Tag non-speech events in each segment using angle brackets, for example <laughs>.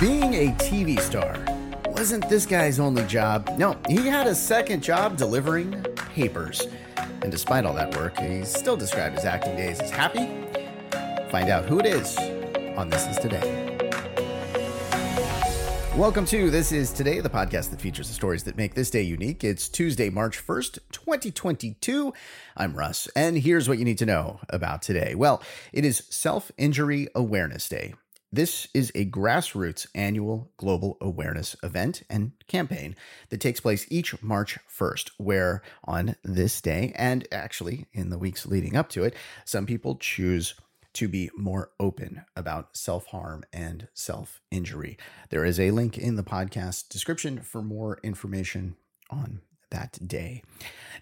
Being a TV star wasn't this guy's only job. No, he had a second job delivering papers. And despite all that work, he still described his acting days as happy. Find out who it is on This Is Today. Welcome to This Is Today, the podcast that features the stories that make this day unique. It's Tuesday, March 1st, 2022. I'm Russ, and here's what you need to know about today. Well, it is Self Injury Awareness Day. This is a grassroots annual global awareness event and campaign that takes place each March 1st, where on this day, and actually in the weeks leading up to it, some people choose to be more open about self harm and self injury. There is a link in the podcast description for more information on that day.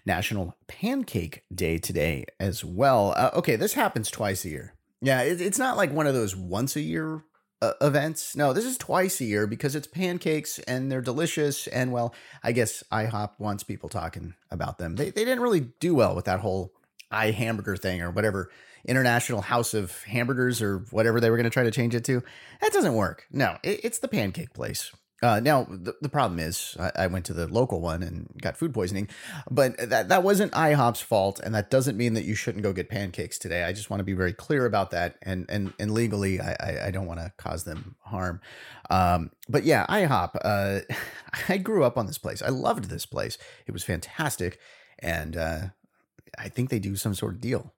National Pancake Day today as well. Uh, okay, this happens twice a year. Yeah, it, it's not like one of those once a year uh, events. No, this is twice a year because it's pancakes and they're delicious. And well, I guess IHOP wants people talking about them. They, they didn't really do well with that whole i hamburger thing or whatever international house of hamburgers or whatever they were going to try to change it to. That doesn't work. No, it, it's the pancake place. Uh, now the, the problem is I, I, went to the local one and got food poisoning, but that that wasn't IHOP's fault, and that doesn't mean that you shouldn't go get pancakes today. I just want to be very clear about that, and and and legally, I I, I don't want to cause them harm. Um, but yeah, IHOP. Uh, <laughs> I grew up on this place. I loved this place. It was fantastic, and uh, I think they do some sort of deal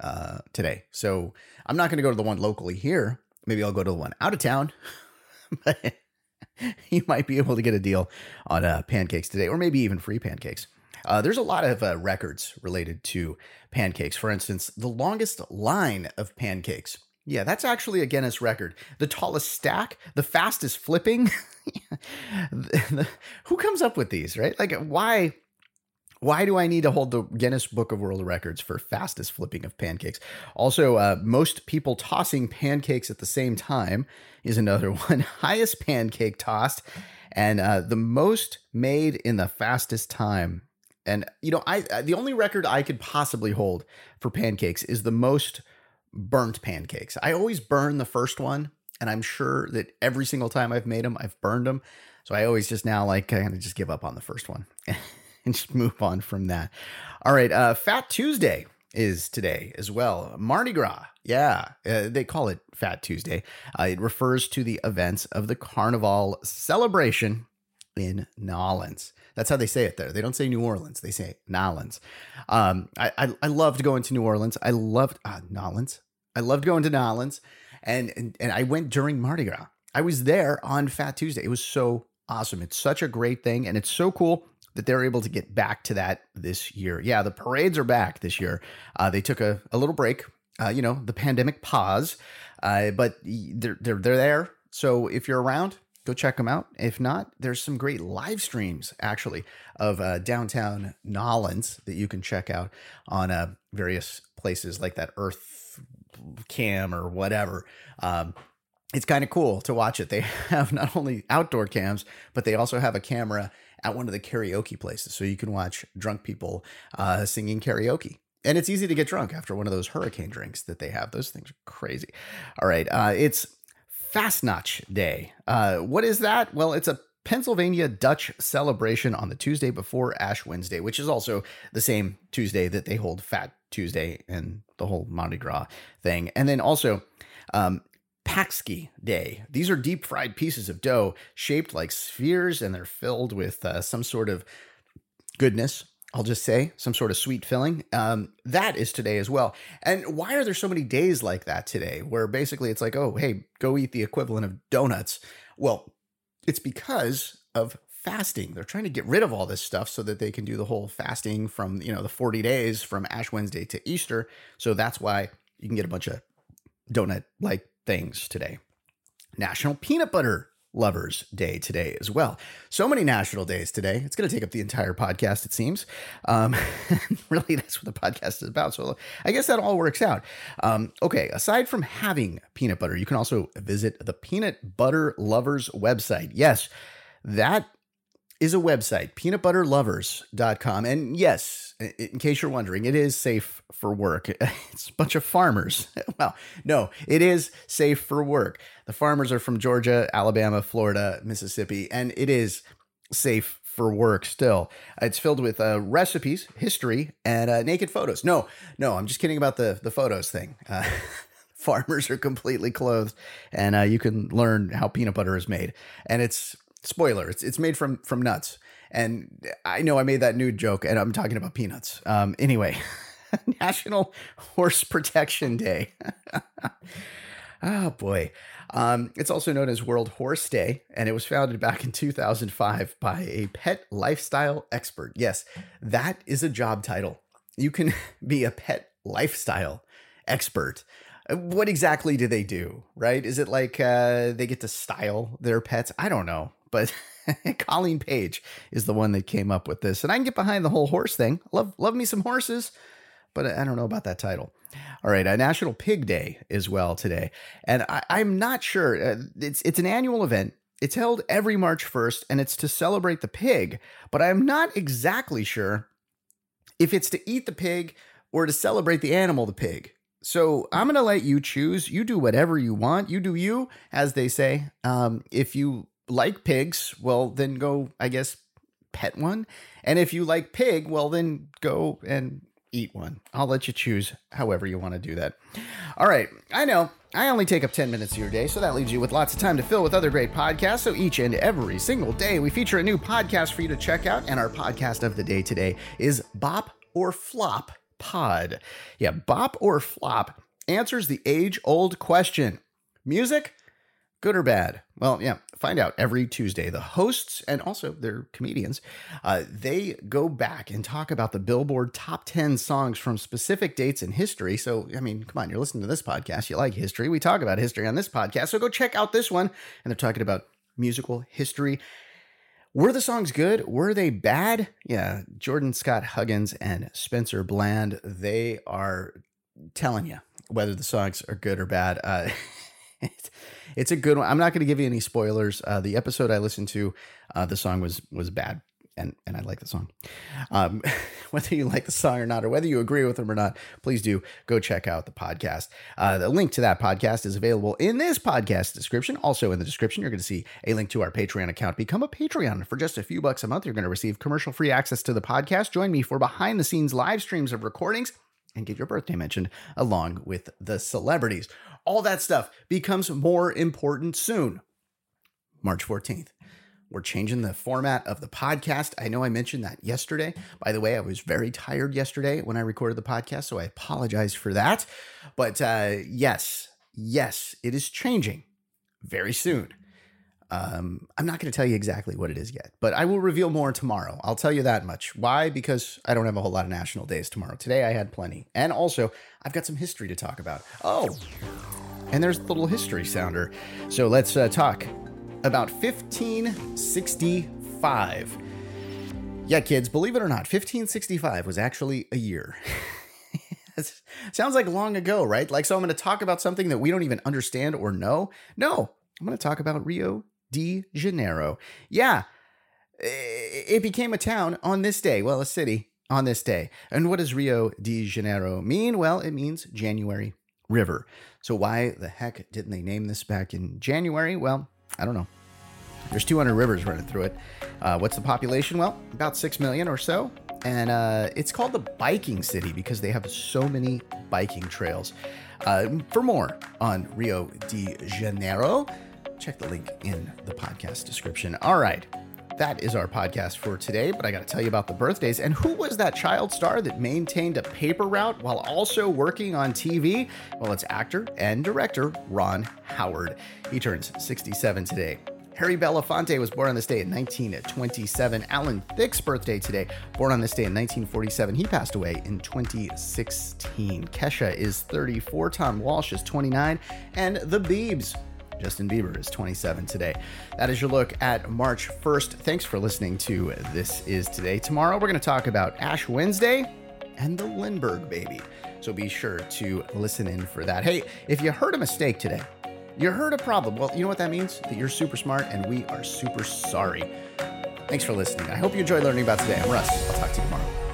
uh, today. So I'm not going to go to the one locally here. Maybe I'll go to the one out of town. <laughs> but <laughs> you might be able to get a deal on uh, pancakes today, or maybe even free pancakes. Uh, there's a lot of uh, records related to pancakes. For instance, the longest line of pancakes. Yeah, that's actually a Guinness record. The tallest stack, the fastest flipping. <laughs> Who comes up with these, right? Like, why? Why do I need to hold the Guinness Book of World Records for fastest flipping of pancakes? Also, uh, most people tossing pancakes at the same time is another <laughs> one. Highest pancake tossed and uh, the most made in the fastest time. And you know, I uh, the only record I could possibly hold for pancakes is the most burnt pancakes. I always burn the first one, and I'm sure that every single time I've made them, I've burned them. So I always just now like kind of just give up on the first one. <laughs> <laughs> and just move on from that. All right, uh, Fat Tuesday is today as well. Mardi Gras, yeah, uh, they call it Fat Tuesday. Uh, it refers to the events of the Carnival celebration in Nawlins. That's how they say it there. They don't say New Orleans. They say Nawlins. Um, I, I, I loved going to New Orleans. I loved uh, Nawlins. I loved going to Nawlins, and, and and I went during Mardi Gras. I was there on Fat Tuesday. It was so awesome. It's such a great thing, and it's so cool that they're able to get back to that this year. Yeah, the parades are back this year. Uh, they took a, a little break, uh, you know, the pandemic pause, uh, but they're, they're, they're there. So if you're around, go check them out. If not, there's some great live streams actually of uh, downtown Nawlins that you can check out on uh, various places like that Earth Cam or whatever. Um, it's kind of cool to watch it. They <laughs> have not only outdoor cams, but they also have a camera at one of the karaoke places. So you can watch drunk people uh, singing karaoke. And it's easy to get drunk after one of those hurricane drinks that they have. Those things are crazy. All right. Uh, it's Fastnacht Day. Uh, what is that? Well, it's a Pennsylvania Dutch celebration on the Tuesday before Ash Wednesday, which is also the same Tuesday that they hold Fat Tuesday and the whole Mardi Gras thing. And then also, um, Paczki Day. These are deep fried pieces of dough shaped like spheres and they're filled with uh, some sort of goodness. I'll just say some sort of sweet filling. Um, that is today as well. And why are there so many days like that today where basically it's like, oh, hey, go eat the equivalent of donuts? Well, it's because of fasting. They're trying to get rid of all this stuff so that they can do the whole fasting from, you know, the 40 days from Ash Wednesday to Easter. So that's why you can get a bunch of donut like things today. National Peanut Butter Lovers Day today as well. So many national days today. It's going to take up the entire podcast, it seems. Um, <laughs> really, that's what the podcast is about. So I guess that all works out. Um, okay, aside from having peanut butter, you can also visit the Peanut Butter Lovers website. Yes, that is a website, peanutbutterlovers.com. And yes, in case you're wondering, it is safe for work. <laughs> It's a bunch of farmers. <laughs> Well, no, it is safe for work. The farmers are from Georgia, Alabama, Florida, Mississippi, and it is safe for work still. It's filled with uh, recipes, history, and uh, naked photos. No, no, I'm just kidding about the, the photos thing. Uh, <laughs> farmers are completely clothed, and uh, you can learn how peanut butter is made. And it's spoiler, it's it's made from from nuts. And I know I made that nude joke, and I'm talking about peanuts. Um, anyway, <laughs> National Horse Protection Day. <laughs> oh boy. Um, it's also known as World Horse Day, and it was founded back in 2005 by a pet lifestyle expert. Yes, that is a job title. You can <laughs> be a pet lifestyle expert. What exactly do they do, right? Is it like uh, they get to style their pets? I don't know, but <laughs> Colleen Paige is the one that came up with this, and I can get behind the whole horse thing. Love, love me some horses, but I don't know about that title. All right, a National Pig Day as well today, and I, am not sure. Uh, it's it's an annual event. It's held every March 1st, and it's to celebrate the pig. But I'm not exactly sure if it's to eat the pig or to celebrate the animal, the pig. So I'm going to let you choose. You do whatever you want. You do you, as they say. Um, if you like pigs, well, then go, I guess, pet one. And if you like pig, well, then go and eat one. I'll let you choose however you want to do that. All right. I know I only take up 10 minutes of your day, so that leaves you with lots of time to fill with other great podcasts. So each and every single day, we feature a new podcast for you to check out. And our podcast of the day today is Bop or Flop Pod. Yeah, Bop or Flop answers the age old question music, good or bad? Well, yeah, find out every Tuesday. The hosts and also their comedians, uh, they go back and talk about the Billboard top 10 songs from specific dates in history. So, I mean, come on, you're listening to this podcast. You like history. We talk about history on this podcast. So go check out this one. And they're talking about musical history. Were the songs good? Were they bad? Yeah, Jordan Scott Huggins and Spencer Bland, they are telling you whether the songs are good or bad. Uh, <laughs> <laughs> it's a good one. I'm not going to give you any spoilers. Uh, the episode I listened to, uh, the song was was bad, and and I like the song. Um, <laughs> whether you like the song or not, or whether you agree with them or not, please do go check out the podcast. Uh, the link to that podcast is available in this podcast description. Also in the description, you're going to see a link to our Patreon account. Become a Patreon for just a few bucks a month. You're going to receive commercial free access to the podcast. Join me for behind the scenes live streams of recordings and get your birthday mentioned along with the celebrities. All that stuff becomes more important soon. March 14th. We're changing the format of the podcast. I know I mentioned that yesterday. By the way, I was very tired yesterday when I recorded the podcast, so I apologize for that. But uh, yes, yes, it is changing very soon. Um, I'm not going to tell you exactly what it is yet, but I will reveal more tomorrow. I'll tell you that much. Why? Because I don't have a whole lot of national days tomorrow. Today I had plenty. And also, I've got some history to talk about. Oh, and there's the little history sounder. So let's uh, talk about 1565. Yeah, kids, believe it or not, 1565 was actually a year. <laughs> sounds like long ago, right? Like, so I'm going to talk about something that we don't even understand or know. No, I'm going to talk about Rio de Janeiro. Yeah, it became a town on this day. Well, a city on this day. And what does Rio de Janeiro mean? Well, it means January River. So, why the heck didn't they name this back in January? Well, I don't know. There's 200 rivers running through it. Uh, what's the population? Well, about 6 million or so. And uh, it's called the biking city because they have so many biking trails. Uh, for more on Rio de Janeiro, check the link in the podcast description. All right. That is our podcast for today, but I got to tell you about the birthdays. And who was that child star that maintained a paper route while also working on TV? Well, it's actor and director Ron Howard. He turns 67 today. Harry Belafonte was born on this day in 1927. Alan Thicke's birthday today, born on this day in 1947. He passed away in 2016. Kesha is 34. Tom Walsh is 29. And the Beebs Justin Bieber is 27 today. That is your look at March 1st. Thanks for listening to This Is Today. Tomorrow, we're going to talk about Ash Wednesday and the Lindbergh baby. So be sure to listen in for that. Hey, if you heard a mistake today, you heard a problem. Well, you know what that means? That you're super smart and we are super sorry. Thanks for listening. I hope you enjoyed learning about today. I'm Russ. I'll talk to you tomorrow.